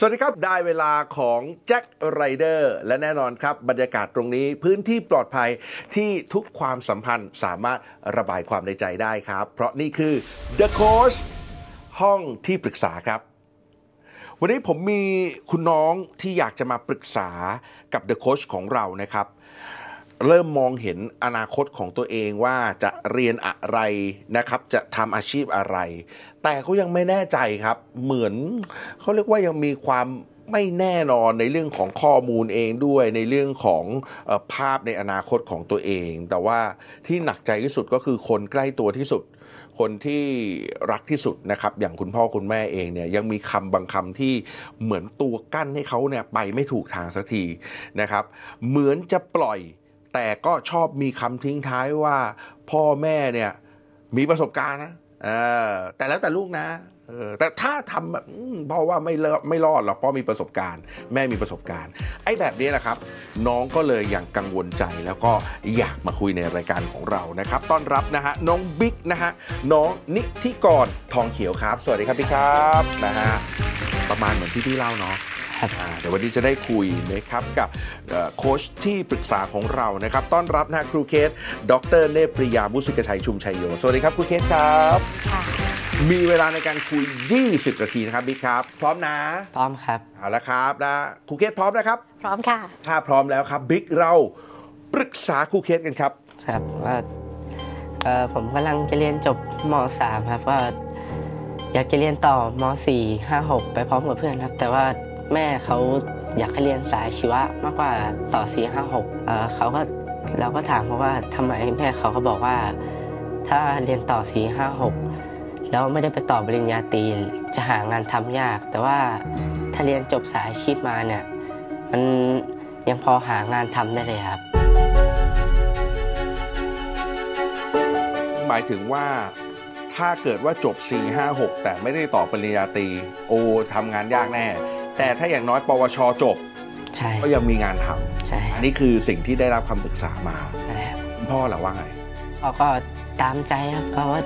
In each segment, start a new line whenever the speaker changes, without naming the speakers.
สวัสดีครับ ได้เวลาของแจ็คไรเดอร์และแน่นอนครับ บรรยากาศตรงนี้พื้นที่ปลอดภัยที่ทุกความสัมพันธ์สามารถระบายความในใจได้ครับ เพราะนี่คือ The Coach ห้องที่ปรึกษาครับ วันนี้ผมมีคุณน้องที่อยากจะมาปรึกษากับ The Coach ของเรานะครับ เริ่มมองเห็นอนาคตของตัวเองว่าจะเรียนอะไรนะครับ จะทำอาชีพอะไร แต่เขายังไม่แน่ใจครับ เหมือนเขาเรียกว่ายังมีความไม่แน่นอนในเรื่องของข้อมูลเองด้วยในเรื่องของอภาพในอนาคตของตัวเอง แต่ว่าที่หนักใจที่สุดก็คือคนใกล้ตัวที่สุด คนที่รักที่สุดนะครับ อย่างคุณพ่อคุณแม่เองเนี่ยยังมีคำบางคำที่เหมือนตัวกั้นให้เขาเนี่ยไปไม่ถูกทางสักทีนะครับ เหมือนจะปล่อย แต่ก็ชอบมีคำทิ้งท้ายว่า พ่อแม่เนี่ยมีประสบการณ์นะ เออแต่แล้วแต่ลูกนะเออแต่ถ้าทำแบบอืมพ่อว่าไม่ไม่รอดหรอกพ่อมีประสบการณ์ แม่มีประสบการณ์ ไอ้แบบนี้นะครับ น้องก็เลยอยังกังวลใจแล้วก็อยากมาคุยในรายการของเรานะครับ ต้อนรับนะฮะน้องบิ๊กนะฮะน้องนิธิกรทองเขียวครับ สวัสดีครับพี่ครับนะฮะประมาณเหมือนที่พี่เล่าเนาะ
ครับ
อ่าเดี๋ยววันนี้จะได้คุยนะครับกับเอ่อโค้ชที่ปรึกษาของเรานะครับ ต้อนรับนะครูเคส ดรเนปริยามุสิกชัยชุมชัยโย สวัสดีครับครูเคสครับ
ค่ะ
มีเวลาในการคุย 20 นาทีนะครับบิ๊กครับ พร้อมนะ
พร้อมครับ
เอาละครับนะครูเคสพร้อมนะครับ
พร้อมค่ะ
ถ้าพร้อมแล้วครับบิ๊กเราปรึกษาครูเคสกันครับ
ครับว่าเอ่อผมกำลังจะเรียนจบม .3 ครับว่าอยากจะเรียนต่อม .4 5 6 ไปพร้อมกับเพื่อนครับ แต่ว่า แม่เขาอยากให้เรียนสายชีวะมากกว่าต่อ 4 5 6เอ่อเขาก็เราก็ถามเขาว่าทำไมแม่เขาก็บอกว่า ถ้าเรียนต่อ 4 5 6 แล้วไม่ได้ไปต่อปริญญาตรีจะหางานทำยาก แต่ว่าถ้าเรียนจบสายอาชีพมาเนี่ยมันยังพอหางานทำได้เลยครับ
หมายถึงว่าถ้าเกิดว่าจบ 4 5 6 แต่ไม่ได้ต่อปริญญาตรีโอทำงานยากแน่ แต่ถ้าอย่างน้อยปวชจบ
ใช่
ก็ยังมีงานทำ
ใช่
อันนี้คือสิ่งที่ได้รับคำปรึกษามา
นะครับ
คุณพ่อเหรอว่าไง
เขาก็ตามใจครับเพราะว่า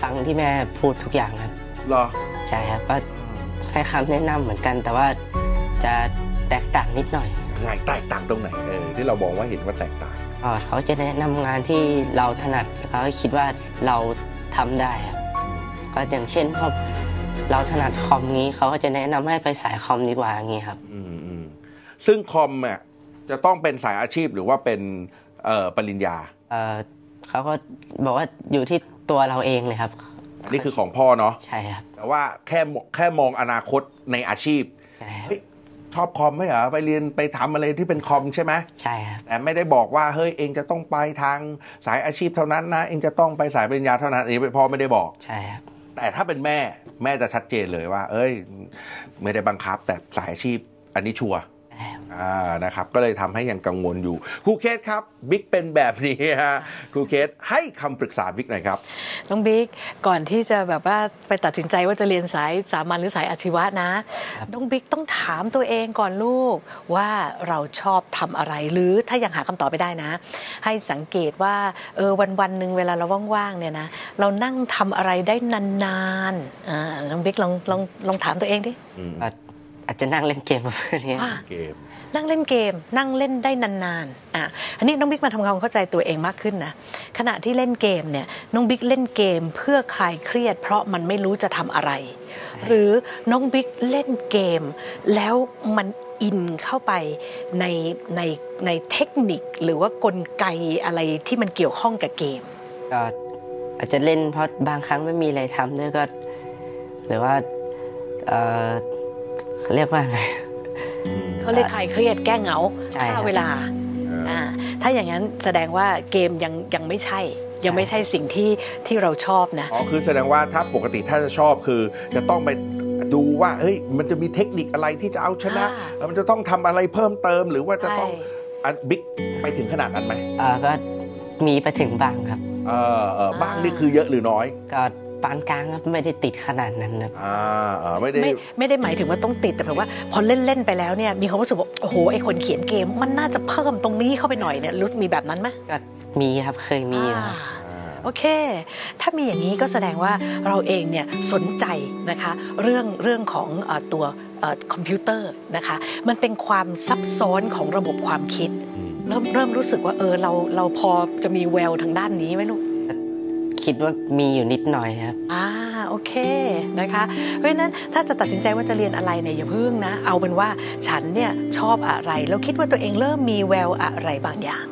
ฟังที่แม่พูดทุกอย่างครับ
เหรอ
ใช่ครับก็ให้คำแนะนำเหมือนกัน แต่ว่าจะแตกต่างนิดหน่อย
ยังไงแตกต่างตรงไหนเออที่เราบอกว่าเห็นว่าแตกต่าง
ก็เขาจะแนะนำงานที่เราถนัดเขาคิดว่าเราทำได้ครับก็อย่างเช่นพอ เราถนัดคอมงี้เขาก็จะแนะนำให้ไปสายคอมดีกว่าอย่างงี้ครับ
อืมอืมซึ่งคอมเนี่ยจะต้องเป็นสายอาชีพหรือว่าเป็นเอ่อปริญญา
เอ่อเขาก็บอกว่าอยู่ที่ตัวเราเองเลยครับ
อันนี้คือของพ่อเนาะ
ใช่ครับ
แต่ว่าแค่มแค่มองอนาคตในอาชีพ
ใช่ครับ
เฮ้ยชอบคอมไหมเหรอไปเรียนไปทำอะไรที่เป็นคอมใช่ไหม
ใช่ครับ
แต่ไม่ได้บอกว่าเฮ้ยเองจะต้องไปทางสายอาชีพเท่านั้นนะ เองจะต้องไปสายปริญญาเท่านั้นอันนี้พ่อไม่ได้บอก
ใช่ครับ
แต่ถ้าเป็นแม่ แม่จะชัดเจนเลยว่า เอ้ย ไม่ได้บังคับแต่สายอาชีพอันนี้ชัวร์ อ่านะครับก็เลยทำให้ยังกังวลอยู่ครูเคสครับบิ๊กเป็นแบบนี้ฮะครูเคสให้คำปรึกษาบิ๊กหน่อยครับ
น้องบิ๊กก่อนที่จะแบบว่าไปตัดสินใจว่าจะเรียนสายสามัญหรือสายอาชีวะนะน้องบิ๊กต้องถามตัวเองก่อนลูกว่าเราชอบทำอะไรหรือถ้ายังหาคำตอบไม่ได้นะ ให้สังเกตว่าเออวันวันๆหนึ่งเวลาเราว่างๆเนี่ยนะเรานั่งทำอะไรได้นานๆอ่าน้องบิ๊กลองลองลองถามตัวเองดิ
ก็ อาจจะนั่งเล่นเกมกับเพื่อนเนี้ย
ว่า
เกม
นั่งเล่นเกม นั่งเล่นได้นานๆอะอันนี้น้องบิ๊กมาทำความเข้าใจตัวเองมากขึ้นนะขณะที่เล่นเกมเนี่ยน้องบิ๊กเล่นเกมเพื่อคลายเครียด เพราะมันไม่รู้จะทำอะไร หรือน้องบิ๊กเล่นเกม แล้วมันอินเข้าไปในในในเทคนิคหรือว่ากลไกอะไรที่มันเกี่ยวข้องกับเกม
ก็อาจจะเล่นเพราะบางครั้งไม่มีอะไรทำด้วยก็ หรือว่า เออเรียกว่าไง
เขาเรียกคลายเครียดแก้เหงา
ใช่ครับ
ฆ่าเวลาอ่าถ้าอย่างนั้นแสดงว่าเกมยังยังไม่ใช่ยังไม่ใช่สิ่งที่ที่เราชอบนะ
อ๋อ คือแสดงว่าถ้าปกติถ้าจะชอบคือจะต้องไปดูว่าเฮ้ยมันจะมีเทคนิคอะไรที่จะเอาชนะ
อ่า
แล้วมันจะต้องทำอะไรเพิ่มเติม หรือว่าจะต้อง
ใช่
อันบิ๊กไปถึงขนาดนั้นไหม
เออก็มีไปถึงบ้างครับ
เออเออบ้างนี่คือเยอะหรือน้อย
ก็ ปานกลางครับไม่ได้ติดขนาดนั้นครับ
อ่าเออไม่ได้
ไม่ไม่ได้หมายถึงว่าต้องติดแต่แบบว่า พอเล่นเล่นๆไปแล้วเนี่ยมีความรู้สึกว่าโอ้โหไอคนเขียนเกม มันน่าจะเพิ่มตรงนี้เข้าไปหน่อยเนี่ยรู้มีแบบนั้นไหม
ก็มีครับเคยมีครับ
อ่าโอเค ถ้ามีอย่างนี้ก็แสดงว่าเราเองเนี่ยสนใจนะคะเรื่องเรื่องของเออตัวเอ่อคอมพิวเตอร์นะคะ มันเป็นความซับซ้อนของระบบความคิด เริ่มเริ่มรู้สึกว่าเออเราเราพอจะมีแววทางด้านนี้ไหมลูก
คิดว่ามีอยู่นิดหน่อยครับ
อ่าโอเคนะคะ เพราะฉะนั้นถ้าจะตัดสินใจว่าจะเรียนอะไรเนี่ยอย่าพึ่งนะ เอาเป็นว่าฉันเนี่ยชอบอะไร แล้วคิดว่าตัวเองเริ่มมีแววอะไรบางอย่าง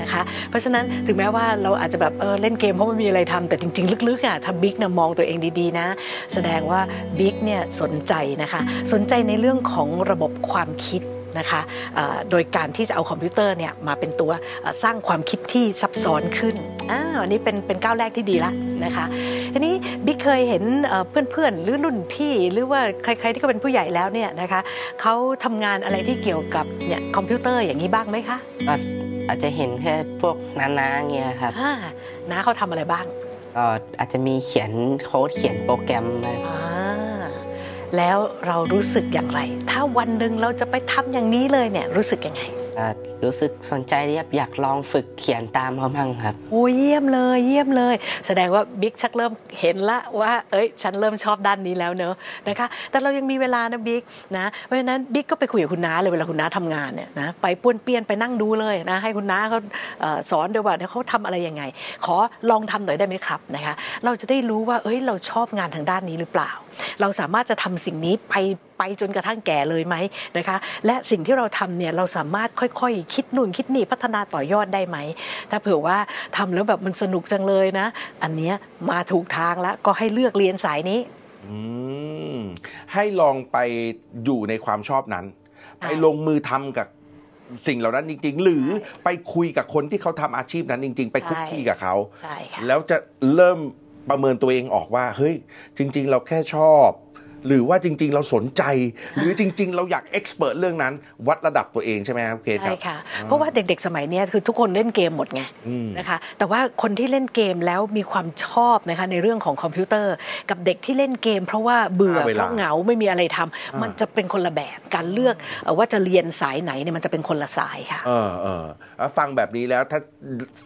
นะคะ เพราะฉะนั้นถึงแม้ว่าเราอาจจะแบบเออเล่นเกมเพราะมันมีอะไรทำแต่จริง ๆ ลึกๆอะถ้าบิ๊กนะมองตัวเองดีๆนะ แสดงว่าบิ๊กเนี่ยสนใจนะคะ สนใจในเรื่องของระบบความคิด นะคะเอ่อโดยการที่จะเอาคอมพิวเตอร์เนี่ยมาเป็นตัวเอ่อสร้างความคิดที่ซับซ้อนขึ้นอ่าอันนี้เป็นเป็นก้าวแรกที่ดีละนะคะทีนี้บิ๊กเคยเห็นเอ่อเพื่อนๆ หรือรุ่นพี่หรือว่าใครๆที่เขาเป็นผู้ใหญ่แล้วเนี่ยนะคะเขาทำงานอะไรที่เกี่ยวกับเนี่ยคอมพิวเตอร์อย่างนี้บ้างไหมคะ
ก็อาจจะเห็นแค่พวกน้าๆเงี้ยครับ
อ่านะเขาทำอะไรบ้าง
ก็อาจจะมีเขียนโค้ดเขียนโปรแกรมอะไร
อ่า แล้วเรารู้สึกอย่างไร ถ้าวันหนึ่งเราจะไปทำอย่างนี้เลยเนี่ยรู้สึกยังไง
ก็รู้สึกสนใจที่อยากลองฝึกเขียนตามเขาบ้างครับ
โอ้ยเยี่ยมเลยเยี่ยมเลย แสดงว่าบิ๊กชักเริ่มเห็นละว่า เอ้ย ฉันเริ่มชอบด้านนี้แล้วเนอะนะคะ แต่เรายังมีเวลานะบิ๊กนะเพราะฉะนั้นบิ๊กก็ไปคุยกับคุณน้าเลยเวลาคุณน้าทำงานเนี่ยนะไปป้วนเปี้ยนไปนั่งดูเลยนะให้คุณน้าเขาเอ่อสอนด้วยว่าเขาทำอะไรยังไง ขอลองทำหน่อยได้ไหมครับนะคะ เราจะได้รู้ว่าเอ้ยเราชอบงานทางด้านนี้หรือเปล่าเราสามารถจะทำสิ่งนี้ไปไปจนกระทั่งแก่เลยไหมนะคะ และสิ่งที่เราทำเนี่ยเราสามารถค่อยๆ คิดนู่นคิดนี่พัฒนาต่อยอดได้ไหม ถ้าเผื่อว่าทำแล้วแบบมันสนุกจังเลยนะ อันเนี้ยมาถูกทางแล้วก็ให้เลือกเรียนสายนี้
อืมให้ลองไปอยู่ในความชอบนั้น
ค่ะ
ไปลงมือทำกับสิ่งเหล่านั้นจริง ๆ หรือไปคุยกับคนที่เขาทำอาชีพนั้นจริง ๆ ไปคุกคีกับเขา
ใช่ค่ะ
แล้วจะเริ่ม ประเมินตัวเองออกว่าเฮ้ยจริง ๆ เราแค่ชอบ หรือว่าจริง ๆ เราสนใจ หรือจริง ๆ เราอยากเอ็กซ์เพรสเรื่องนั้น วัดระดับตัวเองใช่ไหมครับเคสค
ใช่
รับ
ค่ะ เพราะว่าเด็กๆสมัยเนี้ยคือทุกคนเล่นเกมหมดไง
อืม
นะคะแต่ว่าคนที่เล่นเกมแล้วมีความชอบนะคะในเรื่องของคอมพิวเตอร์ กับเด็กที่เล่นเกม เพราะว่าเบื่อ
หาเว
เพ
ลา
ราะเหงาไม่มีอะไรทำมันจะเป็นคนละแบบการเลือกเอ่อว่าจะเรียนสายไหนเนี่ยมันจะเป็นคนละสายค่ะ
เออเออแล้วฟังแบบนี้แล้วถ้า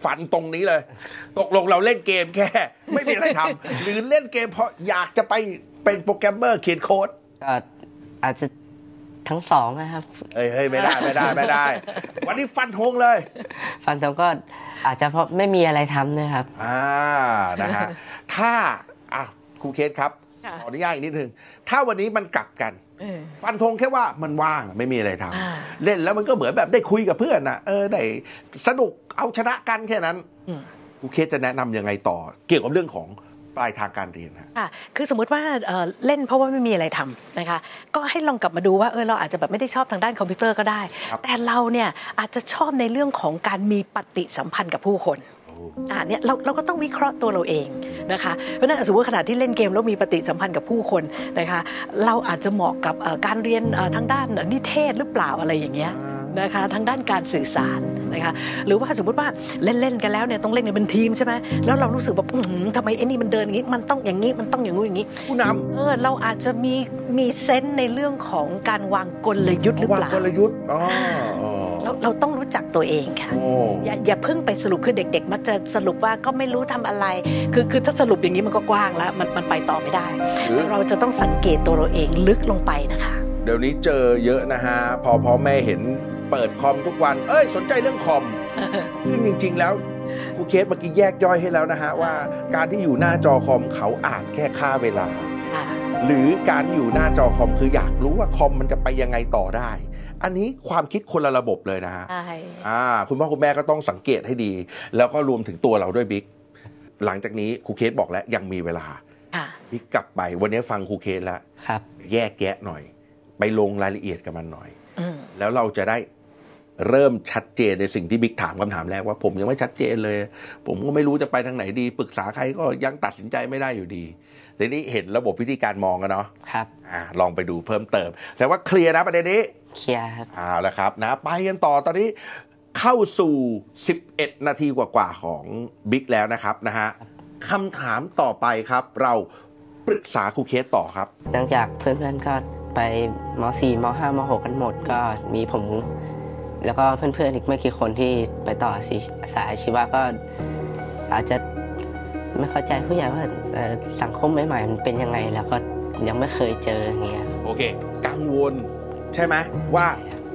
ฟันตรงนี้เลย ตกลงเราเล่นเกมแค่ ไม่มีอะไรทำหรือเล่นเกมเพราะอยากจะไป เป็นโปรแกรมเมอร์เขียนโค้ด
ก็อาจจะทั้งสองนะครับ
เฮ้ยเฮ้ยไม่ได้ไม่ได้ไม่ได้ วันนี้ฟันธงเลย
ฟันธงก็อาจจะเพราะไม่มีอะไรทำด้วยครับ
อ่านะฮะถ้าอะครูเคสครับ
ค่ะ
ขออนุญาตอีกนิดนึง ถ้าวันนี้มันกลับกัน
เออ
ฟันธงแค่ว่ามันว่างไม่มีอะไรท
อ่าำ
เล่นแล้วมันก็เหมือนแบบได้คุยกับเพื่อนนะเออได้สนุกเอาชนะกันแค่นั้นครูเคสจะแนะนำยังไงต่อ เกี่ยวกับเรื่องของ ปลายทางการเรียนฮะ
ค่ะคือสมมุติว่าเอ่อเล่นเพราะว่าไม่มีอะไรทำนะคะ ก็ให้ลองกลับมาดูว่าเออเราอาจจะแบบไม่ได้ชอบทางด้านคอมพิวเตอร์ก็ได้
ครับ
แต่เราเนี่ยอาจจะชอบในเรื่องของการมีปฏิสัมพันธ์กับผู้คนอ่าเนี่ยเราเราก็ต้องวิเคราะห์ตัวเราเองนะคะ เพราะฉะนั้นสมมติว่าขณะที่เล่นเกมแล้วมีปฏิสัมพันธ์กับผู้คนนะคะ เราอาจจะเหมาะกับเอ่อการเรียนเอ่อทางด้านนิเทศหรือเปล่าอะไรอย่างเงี้ย นะคะทางด้านการสื่อสารนะคะหรือว่าสมมติว่าเล่นๆกันแล้วเนี่ยต้องเล่นกันเป็นทีมใช่ไหมแล้วเรารู้สึกแบบอื้อหือทำไมไอ้นี่มันเดินอย่างนี้มันต้องอย่างนี้มันต้องอย่างงู้นอย่างนี้
ผู้นำ
เออเราอาจจะมีมีเซนส์ในเรื่องของการวางกลยุทธ์หรือ
วา
เป
ง
ล่า
กลยุทธ์อ๋ออ๋อ
เราเราต้องรู้จักตัวเองค่ะ
โอ้
อย่าอย่าเพิ่งไปสรุปคือเด็ก ๆ มักจะสรุปว่าก็ไม่รู้ทำอะไร คือคือถ้าสรุปอย่างนี้มันก็กว้างแล้ว มันมันไปต่อไม่ได้
หรือ
แต่เราจะต้องสังเกตตัวเราเองลึกลงไปนะคะ
เดี๋ยวนี้เจอเยอะนะฮะพอพ่อแม่เห็น เปิดคอมทุกวัน เอ้ย สนใจเรื่องคอม ซึ่งจริง ๆ แล้วครูเคสเมื่อกี้แยกย่อยให้แล้วนะฮะว่า การที่อยู่หน้าจอคอมเขาอ่านแค่ค่าเวลา
ค่ะ
หรือการที่อยู่หน้าจอคอมคืออยากรู้ว่าคอมมันจะไปยังไงต่อได้ อันนี้ความคิดคนละระบบเลยนะฮะ
ใช่
อ่าคุณพ่อคุณแม่ก็ต้องสังเกตให้ดี แล้วก็รวมถึงตัวเราด้วยบิ๊กหลังจากนี้ครูเคสบอกแล้วยังมีเวลา
ค่ะ
บิ๊กกลับไปวันนี้ฟังครูเคสแล้ว
ครับ
แยกแยะหน่อย ไปลงรายละเอียดกับมันหน่อย
อืม
แล้วเราจะได้ เริ่มชัดเจนในสิ่งที่บิ๊กถามคำถามแรกว่าผมยังไม่ชัดเจนเลย ผมก็ไม่รู้จะไปทางไหนดีปรึกษาใครก็ยังตัดสินใจไม่ได้อยู่ดีทีนี้เห็นระบบวิธีการมองกันเนาะ
ครับ
อ่าลองไปดูเพิ่มเติมแต่ว่าเคลียร์นะประเด็นนี้
เคลียร์ครับ
เอาละครับนะไปกันต่อตอนนี้เข้าสู่ 11 นาทีกว่าๆของบิ๊กแล้วนะครับนะฮะคำถามต่อไปครับ เราปรึกษาครูเคสต่อครับ
หลังจากเพื่อนๆก็ไปม .4 ม .5 ม .6 กันหมดก็มีผม แล้วก็เพื่อนๆอีกไม่กี่คนที่ไปต่อสิสายอาชีวะก็อาจจะไม่เข้าใจผู้ใหญ่ว่าสังคมใหม่ๆมันเป็นยังไง แล้วก็ยังไม่เคยเจออย่างเงี้ย
โอเค กังวล ใช่ไหมว่า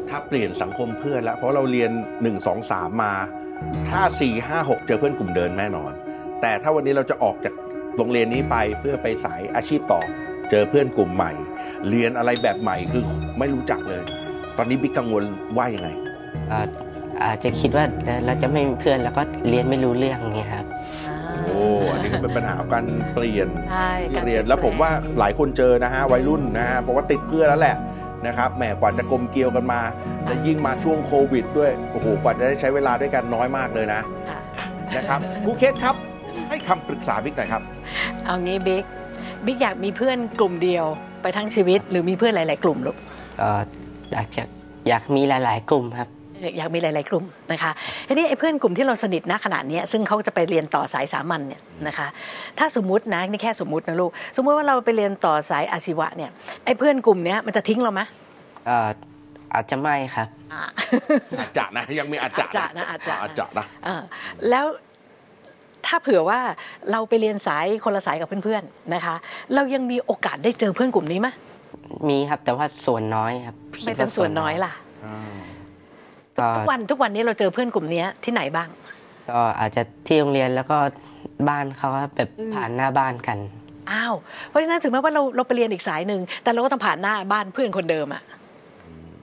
ถ้าเปลี่ยนสังคมเพื่อนแล้ว เพราะเราเรียน 1 2 3 มา ถ้า 4 5 6 เจอเพื่อนกลุ่มเดินแน่นอน แต่ถ้าวันนี้เราจะออกจากโรงเรียนนี้ไปเพื่อไปสายอาชีพต่อ เจอเพื่อนกลุ่มใหม่ เรียนอะไรแบบใหม่คือไม่รู้จักเลย ตอนนี้บิ๊กกังวลว่ายังไง
อ่ออาจจะคิดว่าเอ่อเราจะไม่มีเพื่อนแล้วก็เรียนไม่รู้เรื่องเงี้ยครับ
โอ้อันนี้ก็เป็นปัญหาของการเปลี่ยน
ใช่การ
เรียนแล้วผมว่าหลายคนเจอนะฮะวัยรุ่นนะฮะเพราะว่าติดเพื่อนแล้วแหละนะครับแหมกว่าจะกลมเกลียวกันมา และยิ่งมาช่วงโควิด ด้วยโอ้โหกว่าจะได้ใช้เวลาด้วยกันน้อยมากเลยนะ
ค่ะ
นะครับครูเคสครับให้คำปรึกษาบิ๊กหน่อยครับ
เอางี้บิ๊กบิ๊กอยากมีเพื่อนกลุ่มเดียวไปทั้งชีวิต หรือมีเพื่อนหลาย ๆ กลุ่มลูก
ก็อยากจะอยากมีหลาย ๆ กลุ่มครับ
อยากมีหลาย ๆ กลุ่มนะคะทีนี้ไอ้เพื่อนกลุ่มที่เราสนิทนะขนาดเนี้ยซึ่งเขาจะไปเรียนต่อสายสามัญเนี่ยนะคะถ้าสมมตินะนี่แค่สมมตินะลูกสมมติว่าเราไปเรียนต่อสายอาชีวะเนี่ยไอ้เพื่อนกลุ่มเนี้ยมันจะทิ้งเราไหม
เอ่ออาจจะไม่ครับ
อ่า
อาจจะนะยังมีอาจจะ
อาจจะนะอาจจะ
อาจจะนะ
เออแล้วถ้าเผื่อว่าเราไปเรียนสายคนละสายกับเพื่อนๆนะคะ เรายังมีโอกาสได้เจอเพื่อนกลุ่มนี้ไหม
มีครับแต่ว่าส่วนน้อยครับคิ
ไม่
ด
เป็นส่วนน้อยล่ะ
ก็
ทุกวันทุกวันนี้เราเจอเพื่อนกลุ่มเนี้ยที่ไหนบ้าง
ก็อาจจะที่โรงเรียนแล้วก็บ้านเขาครับแบบผ่านหน้าบ้านกัน
อ้าวเพราะฉะนั้นถึงแม้ว่าเราเราไปเรียนอีกสายหนึ่งแต่เราก็ต้องผ่านหน้าบ้านเพื่อนคนเดิมอะ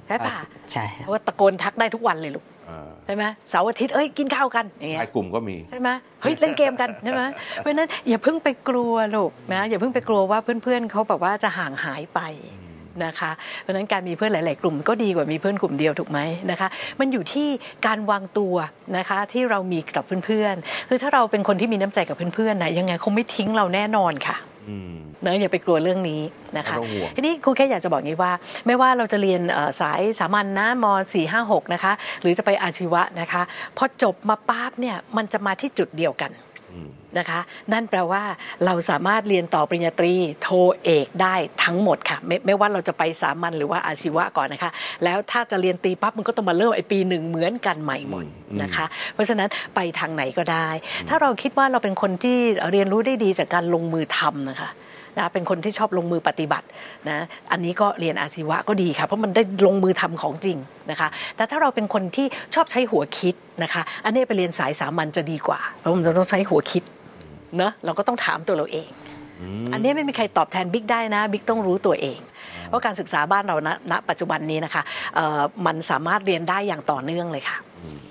ใช่ปะ
ใช่ค
เพ
รับ
ราะว่าตะโกนทักได้ทุกวันเลยลูก
เออ
ใช่ไหมเสาร์อาทิตย์เอ้ยกินข้าวกันอย่างเงี้
หลายยกลุ่มก็มี
ใช่ไหมเฮ้ยเล่นเกมกันใช่ไหมเพราะฉะนั้นอย่าเพิ่งไปกลัวลูกนะอย่าเพิ่งไปกลัวว่าเพื่อนๆเขาแบบว่าจะห่างหายไป นะคะ เพราะฉะนั้นการมีเพื่อนหลาย ๆ กลุ่มก็ดีกว่ามีเพื่อนกลุ่มเดียวถูกไหมนะคะ มันอยู่ที่การวางตัวนะคะที่เรามีกับเพื่อน ๆ คือถ้าเราเป็นคนที่มีน้ำใจกับเพื่อน ๆ นะยังไงคงไม่ทิ้งเราแน่นอนค่ะ
อืม
เนอะอย่าไปกลัวเรื่องนี้นะคะ
ไม่ต้องห่วง
ทีนี้ครูแค่อยากจะบอกงี้ว่า ไม่ว่าเราจะเรียนเอ่อสายสามัญนะม 4 5 6 นะคะ หรือจะไปอาชีวะนะคะ พอจบมาปั๊บเนี่ยมันจะมาที่จุดเดียวกัน นะคะ นั่นแปลว่าเราสามารถเรียนต่อปริญญาตรีโทเอกได้ทั้งหมดค่ะไม่ไม่ว่าเราจะไปสามัญหรือว่าอาชีวะก่อนนะคะ แล้วถ้าจะเรียนตรีปั๊บมันก็ต้องมาเริ่มไอ้ปีหนึ่งเหมือนกันใหม่หมดนะคะ เพราะฉะนั้นไปทางไหนก็ได้ ถ้าเราคิดว่าเราเป็นคนที่เรียนรู้ได้ดีจากการลงมือทำนะคะ นะเป็นคนที่ชอบลงมือปฏิบัตินะอันนี้ก็เรียนอาชีวะก็ดีค่ะเพราะมันได้ลงมือทำของจริงนะคะแต่ถ้าเราเป็นคนที่ชอบใช้หัวคิดนะคะอันนี้ไปเรียนสายสามัญจะดีกว่าเพราะมันจะต้องใช้หัวคิดเนอะเราก็ต้องถามตัวเราเอง อันนี้ไม่มีใครตอบแทนบิ๊กได้นะบิ๊กต้องรู้ตัวเอง เพราะการศึกษาบ้านเราณณปัจจุบันนี้นะคะเอ่อมันสามารถเรียนได้อย่างต่อเนื่องเลยค่ะ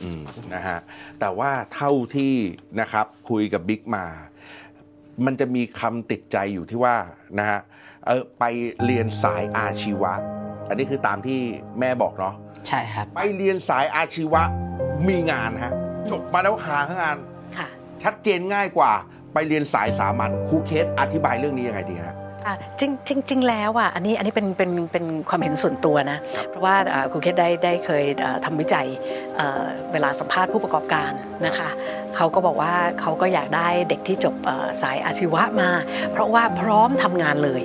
อืมนะฮะแต่ว่าเท่าที่นะครับคุยกับบิ๊กมา มันจะมีคำติดใจอยู่ที่ว่านะฮะเออไปเรียนสายอาชีวะ อันนี้คือตามที่แม่บอกเนาะ
ใช่ครับ
ไปเรียนสายอาชีวะมีงานฮะจบมาแล้วหางาน
ค่ะ
ชัดเจนง่ายกว่า ไปเรียนสายสามัญครูเคสอธิบายเรื่องนี้ยังไงดีฮะ
อะ จริงจริงจริงแล้วอะอันนี้อันนี้เป็นเป็นเป็นความเห็นส่วนตัวนะ เพราะว่าอ่าครูเคสได้ได้เคยอ่าทำวิจัยเอ่อเวลาสัมภาษณ์ผู้ประกอบการนะคะเขาก็บอกว่าเขาก็อยากได้เด็กที่จบเอ่อสายอาชีวะมา เพราะว่าพร้อมทำงานเลย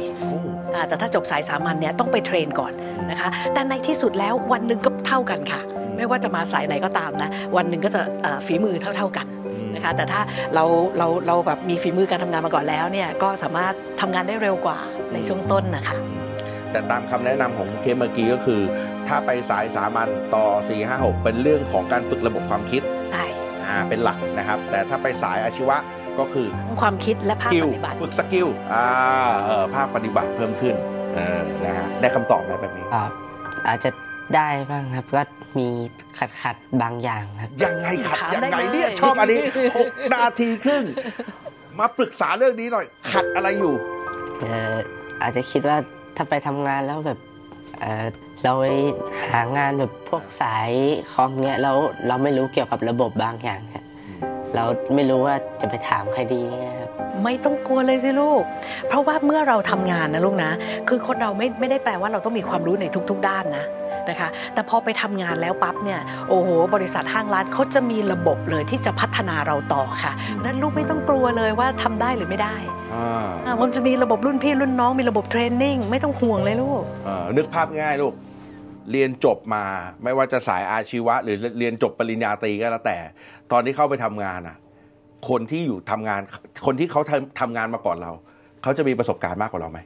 อ่าแต่ถ้าจบสายสามัญเนี่ยต้องไปเทรนก่อนนะคะ แต่ในที่สุดแล้ววันหนึ่งก็เท่ากันค่ะ ไม่ว่าจะมาสายไหนก็ตามนะ วันหนึ่งก็จะเอ่อฝีมือเท่า ๆกัน นะคะแต่ถ้าเราเราเราแบบมีฝีมือการทำงานมาก่อนแล้วเนี่ยก็สามารถทำงานได้เร็วกว่าในช่วงต้นนะคะ
แต่ตามคำแนะนำของเคสเมื่อกี้ก็คือ ถ้าไปสายสามัญต่อ 4 5 6 เป็นเรื่องของการฝึกระบบความคิด
ได้
อ่าเป็นหลักนะครับ แต่ถ้าไปสายอาชีวะก็คือ
ทั้งความคิดและภาค
skill
ปฏิบัติ
ฝึก skill อ่าเออภาคปฏิบัติเพิ่มขึ้นเออนะฮะได้คำตอบไหมแบบนี้
อ่าอาจจะ ได้บ้างครับก็มีขัดขัดๆบางอย่างครับ
ยังไงขัด
ถาม
ยัง
ได้
ไง
เลย
เนี่ยชอบอันนี้ 6 นาทีครึ่ง มาปรึกษาเรื่องนี้หน่อย ขัดอะไรอยู่
เอ่ออาจจะคิดว่าถ้าไปทำงานแล้วแบบเอ่อเราไปหางานแบบพวกสายคอมเนี้ยแล้วเราไม่รู้เกี่ยวกับระบบบางอย่างครับเราไม่รู้ว่าจะไปถามใครดีเงี้ยครับ
ไม่ต้องกลัวเลยสิลูก เพราะว่าเมื่อเราทำงานนะลูกนะ คือคนเราไม่ไม่ได้แปลว่าเราต้องมีความรู้ในทุก ๆ ด้านนะ นะคะ แต่พอไปทำงานแล้วปั๊บเนี่ยโอ้โห บริษัทห้างร้านเขาจะมีระบบเลยที่จะพัฒนาเราต่อค่ะนั้นลูกไม่ต้องกลัวเลยว่าทำได้หรือไม่ได้
อ่า
อะมันจะมีระบบรุ่นพี่รุ่นน้องมีระบบเทรนนิ่งไม่ต้องห่วงเลยลูก
เอ่อนึกภาพง่ายลูกเรียนจบมาไม่ว่าจะสายอาชีวะ หรือเรียนจบปริญญาตรีก็แล้วแต่ ตอนที่เข้าไปทำงานอะ คนที่อยู่ทำงาน คนที่เขาทำทำงานมาก่อนเรา เขาจะมีประสบการณ์มากกว่าเราไหม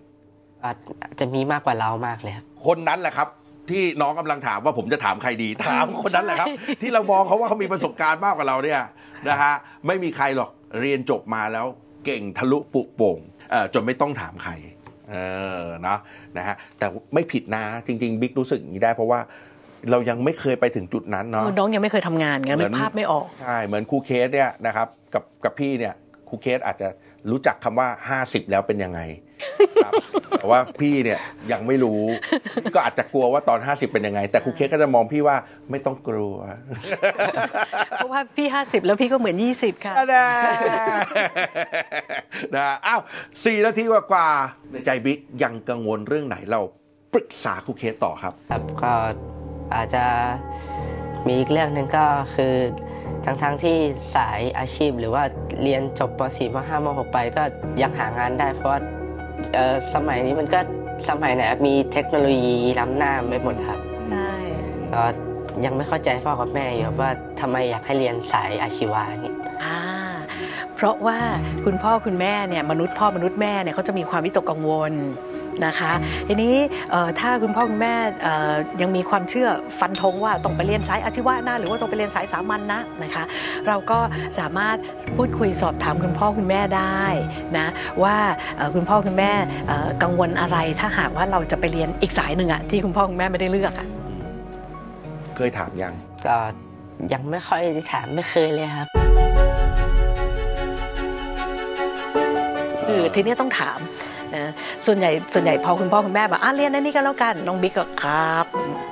อาจจะมีมากกว่าเรามากเลยครับ
คนนั้นแหละครับ ที่น้องกำลังถามว่าผมจะถามใครดี ถามคนนั้นแหละครับ ที่เรามองเขาว่าเขามีประสบการณ์มากกว่าเราเนี่ยนะฮะไม่มีใครหรอกเรียนจบมาแล้วเก่งทะลุปุโป่งเอ่อจนไม่ต้องถามใครเออเนาะนะฮะแต่ไม่ผิดนะจริง ๆ บิ๊กรู้สึกอย่างนี้ได้เพราะว่าเรายังไม่เคยไปถึงจุดนั้นเนาะ
น้องยังไม่เคยทำงานไง
เหมื
นึ
อน
กภาพไม่ออก
ใช่เหมือนครูเคสเนี่ยนะครับกับกับพี่เนี่ยครูเคสอาจจะรู้จักคำว่า 50 แล้วเป็นยังไง ครับแต่ว่าพี่เนี่ยยังไม่รู้ ก็อาจจะกลัวว่าตอน 50 เป็นยังไง แต่ครูเคสก็จะมองพี่ว่าไม่ต้องกลัว
เพราะว่าพี่ 50 แล้วพี่ก็เหมือน 20 ค่ะ
นะนะอ้าวสี่นาทีกว่าๆในใจบิ๊กยังกังวลเรื่องไหนเราปรึกษาครูเคสต่อครับ
ครับก็อาจจะมีอีกเรื่องหนึ่งก็คือทั้งๆทที่สายอาชีพหรือว่าเรียนจบป .4 ม .5 ม .6 ไปก็ยังหางานได้เพราะว่าเอ่อ สมัยนี้มันก็สมัยไหนมีเทคโนโลยีล้ำหน้าไปหมดครับ
ใช่
ก็ยังไม่เข้าใจพ่อกับแม่อยู่ครับว่าทำไมอยากให้เรียนสายอาชีวะนี่
อ่าเพราะว่าคุณพ่อคุณแม่เนี่ยมนุษย์พ่อมนุษย์แม่เนี่ยเขาจะมีความวิตกกังวล นะคะ ทีนี้เอ่อถ้าคุณพ่อคุณแม่เอ่อยังมีความเชื่อฟันธงว่าต้องไปเรียนสายอาชีวะนะหรือว่าต้องไปเรียนสายสามัญนะนะคะ เราก็สามารถพูดคุยสอบถามคุณพ่อคุณแม่ได้นะว่าเอ่อคุณพ่อคุณแม่เอ่อกังวลอะไรถ้าหากว่าเราจะไปเรียนอีกสายหนึ่งอะที่คุณพ่อคุณแม่ไม่ได้เลือกอะ
เคยถามยัง
ก็ยังไม่ค่อยได้ถามไม่เคยเลยครับ
เออทีนี้ต้องถาม นะส่วนใหญ่ส่วนใหญ่พอคุณพ่อคุณแม่บอกอะเรียนอันนี้ก็แล้วกันน้องบิ๊กก็ครับ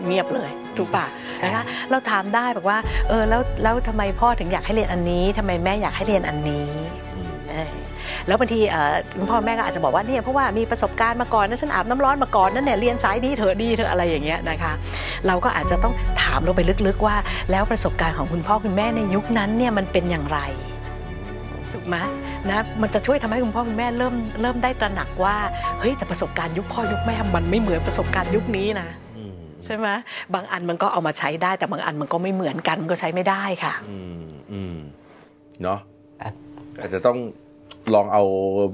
เงียบเลยถูกปะนะคะเราถามได้บอกว่าเออแล้วแล้วทำไมพ่อถึงอยากให้เรียนอันนี้ทำไมแม่อยากให้เรียนอันนี้เออแล้วบางทีเอ่อคุณพ่อแม่ก็อาจจะบอกว่าเนี่ยเพราะว่ามีประสบการณ์มาก่อนนะฉันอาบน้ำร้อนมาก่อนนั่นเนี่ยเรียนสายดีเถอะดีเถอะอะไรอย่างเงี้ยนะคะ เราก็อาจจะต้องถามลงไปลึกๆว่า แล้วประสบการณ์ของคุณพ่อคุณแม่ในยุคนั้นเนี่ยมันเป็นอย่างไรถูกไหม นะมันจะช่วยทำให้คุณพ่อคุณแม่เริ่มเริ่มได้ตระหนักว่าเฮ้ยแต่ประสบการณ์ยุคพ่อยุคแม่มันไม่เหมือนประสบการณ์ยุคนี้นะใช่ไหมบางอันมันก็เอามาใช้ได้ แต่บางอันมันก็ไม่เหมือนกันมันก็ใช้ไม่ได้ค่ะ
อืมอืมเนาะ
ครับ
อาจจะต้องลองเอา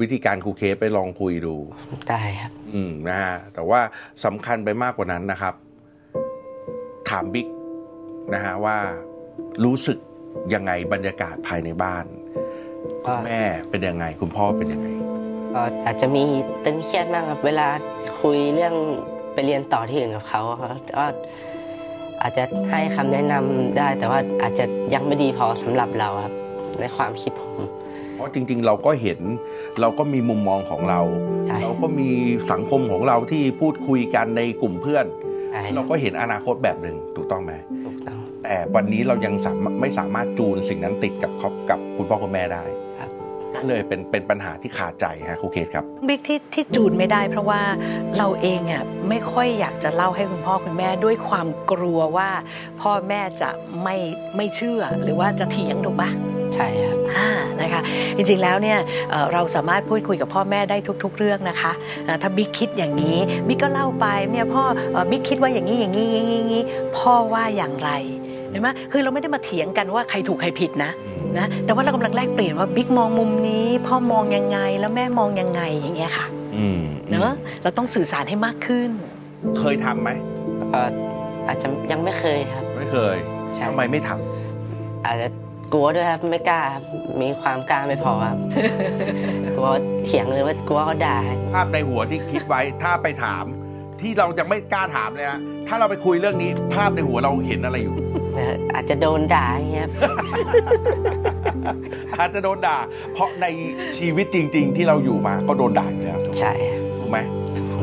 วิธีการครูเคสไปลองคุยดู
ได้ครับ
อืมนะฮะแต่ว่าสำคัญไปมากกว่านั้นนะครับ ถามบิ๊กนะฮะว่ารู้สึกยังไงบรรยากาศภายในบ้าน
ก็
คุณแม่เป็นยังไง คุณพ่อเป็นยังไง
ก็อาจจะมีตึงเครียดบ้างครับ เวลาคุยเรื่องไปเรียนต่อที่อื่นกับเขาครับก็อาจจะให้คำแนะนำได้ แต่ว่าอาจจะยังไม่ดีพอสำหรับเราครับ ในความคิดผม
เพราะจริง ๆ เราก็เห็นเราก็มีมุมมองของเรา
ใช่
เราก็มีสังคมของเราที่พูดคุยกันในกลุ่มเพื่อน
ใช่
เราก็เห็นอนาคตแบบหนึ่งถูกต้องไหม
ถูกต้อง
แต่วันนี้เรายังสามารถไม่สามารถจูนสิ่งนั้นติดกับเขากับคุณพ่อคุณแม่ได้
ครับ
เลยเป็นเป็นปัญหาที่ขาดใจฮะครูเคสครับ
บิ๊กที่ที่จูนไม่ได้ เพราะว่าเราเองอะไม่ค่อยอยากจะเล่าให้คุณพ่อคุณแม่ด้วยความกลัวว่า พ่อแม่จะไม่ไม่เชื่อหรือว่าจะเถียงถูกปะ
ใช่ครับ
อ่านะคะจริงๆแล้วเนี่ยเอ่อเราสามารถพูดคุยกับพ่อแม่ได้ทุก ๆ เรื่องนะคะอ่าถ้าบิ๊กคิดอย่างนี้บิ๊กก็เล่าไปเนี่ยพ่อเอ่อบิ๊กคิดว่าอย่างนี้อย่างนี้อย่างนี้อย่างนี้พ่อว่าอย่างไรเห็นไหมคือเราไม่ได้มาเถียงกันว่าใครถูกใครผิดนะ นะแต่ว่าเรากำลังแลกเปลี่ยนว่าบิ๊กมองมุมนี้ พ่อมองยังไงแล้วแม่มองยังไงอย่างเงี้ยค่ะ
อืม
เนอะเราต้องสื่อสารให้มากขึ้น
เคยทำไหม
ก็อาจจะยังไม่เคยครับ
ไม่เคย
ใช่
ทำไมไม่ทำ
อาจจะกลัวด้วยครับไม่กล้าครับมีความกล้าไม่พอครับกลัวเถียงหรือว่ากลัวเขาด่า
ภาพในหัวที่คิดไว้ถ้าไปถาม ที่เรายังไม่กล้าถามเลยนะถ้าเราไปคุยเรื่องนี้ ภาพในหัวเราเห็นอะไรอยู่
อาจจะโดนด่าอย่างเงี้ยครับ
อาจจะโดนด่า เพราะในชีวิตจริง ๆ ที่เราอยู่มาก็โดนด่าอยู่แล้ว
ใช่ครับ
ถูกไหม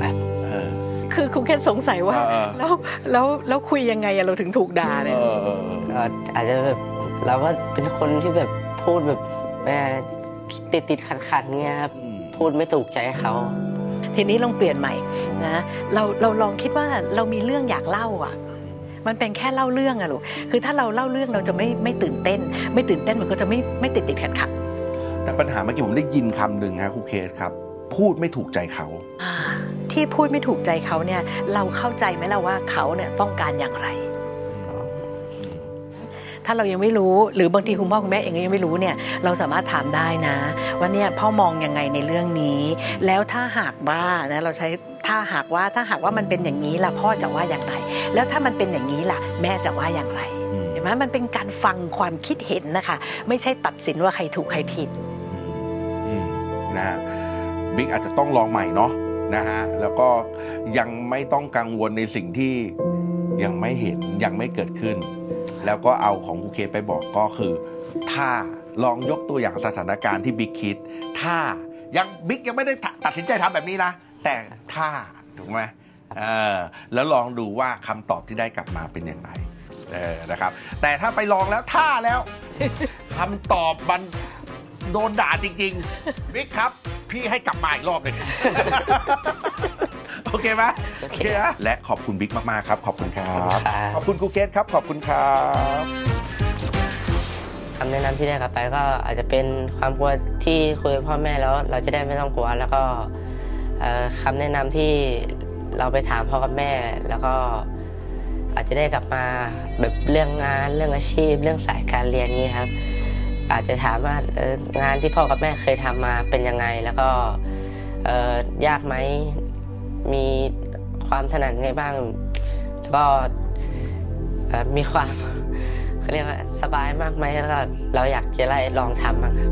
ครับ
เออ
คือครูแค่สงสัยว่า
เออ
แล้วแล้วแล้วคุยยังไงอะเราถึงถูกด่า
เอ
เนี่ย
อเออเออ
ก็อาจจะแบบเราก็เป็นคนที่แบบพูดแบบติดติดขัดขัดๆเงี้ยครับ
อืม
พูดไม่ถูกใจเขา
ทีนี้ลองเปลี่ยนใหม่นะเราเราลองคิดว่าเรามีเรื่องอยากเล่าอะ มันเป็นแค่เล่าเรื่องอะลูกคือถ้าเราเล่าเรื่องเราจะไม่ไม่ตื่นเต้น ไม่ตื่นเต้นมันก็จะไม่ไม่ติดติดขัดขัด
แต่ปัญหาเมื่อกี้ผมได้ยินคำหนึ่งครับครูเคสครับ พูดไม่ถูกใจเขา
อ่าที่พูดไม่ถูกใจเขาเนี่ย เราเข้าใจไหมล่ะว่าเขาเนี่ยต้องการอย่างไรถ้าเรายังไม่รู้หรือบางทีคุณพ่อคุณแม่เองก็ยังไม่รู้เนี่ยเราสามารถถามได้นะว่าเนี่ยพ่อมองยังไงในเรื่องนี้ แล้วถ้าหากว่านะเราใช้ ถ้าหากว่าถ้าหากว่ามันเป็นอย่างนี้ล่ะพ่อจะว่าอย่างไร แล้วถ้ามันเป็นอย่างนี้ล่ะ แม่จะว่าอย่างไร
อืม
เห็นไหมมันเป็นการฟังความคิดเห็นนะคะ ไม่ใช่ตัดสินว่าใครถูกใครผิด
อืมนะฮะบิ๊กอาจจะต้องลองใหม่เนาะนะฮะแล้วก็ยังไม่ต้องกังวลในสิ่งที่ยังไม่เห็นยังไม่เกิดขึ้น แล้วก็เอาของครูเคไปบอกก็คือ ถ้าลองยกตัวอย่างสถานการณ์ที่บิ๊กคิด ถ้ายังบิ๊กยังไม่ได้ตัดตัดสินใจทำแบบนี้นะ แต่ถ้าถูกไหมเออแล้วลองดูว่าคำตอบที่ได้กลับมาเป็นอย่างไรเออนะครับ แต่ถ้าไปลองแล้วถ้าแล้วคำตอบมันโดนด่าจริงๆบิ๊กครับ พี่ให้กลับมาอีกรอบหนึ่งโอเคไหม
โอเค
นะและขอบคุณบิ๊กมาก ๆ ครับ ขอบคุณครับ
ครับ
ขอบคุณครูเกตครับ ขอบคุณครับ
คำแนะนำที่ได้กลับไปก็อาจจะเป็นความกลัวที่คุยกับพ่อแม่แล้ว เราจะได้ไม่ต้องกลัวแล้วก็เอ่อ คำแนะนำที่เราไปถามพ่อกับแม่ แล้วก็อาจจะได้กลับมาแบบเรื่องงานเรื่องอาชีพ เรื่องสายการเรียนนี้ครับ อาจจะถามว่างานที่พ่อกับแม่เคยทำมาเป็นยังไง แล้วก็ยากไหมมีความถนัดไงบ้าง แล้วก็มีความเขาเรียกว่าสบายมากไหมแล้วก็เราอยากจะได้ลองทำบ้างครับ